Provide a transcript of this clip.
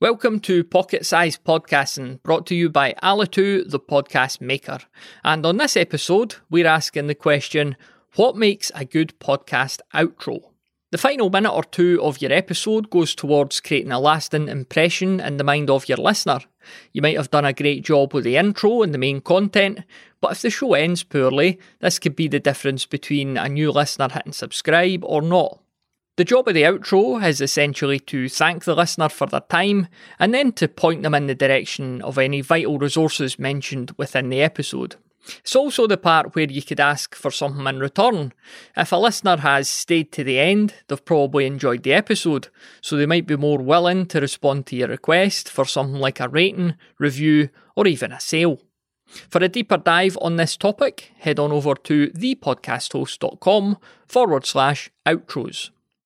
Welcome to Pocket Size Podcasting, brought to you by Alitu, the podcast maker. And on this episode, we're asking the question what makes a good podcast outro? The final minute or two of your episode goes towards creating a lasting impression in the mind of your listener. You might have done a great job with the intro and the main content, but if the show ends poorly, this could be the difference between a new listener hitting subscribe or not. The job of the outro is essentially to thank the listener for their time and then to point them in the direction of any vital resources mentioned within the episode. It's also the part where you could ask for something in return. If a listener has stayed to the end, they've probably enjoyed the episode, so they might be more willing to respond to your request for something like a rating, review, or even a sale. For a deeper dive on this topic, head on over to thepodcasthost.com forward slash outros.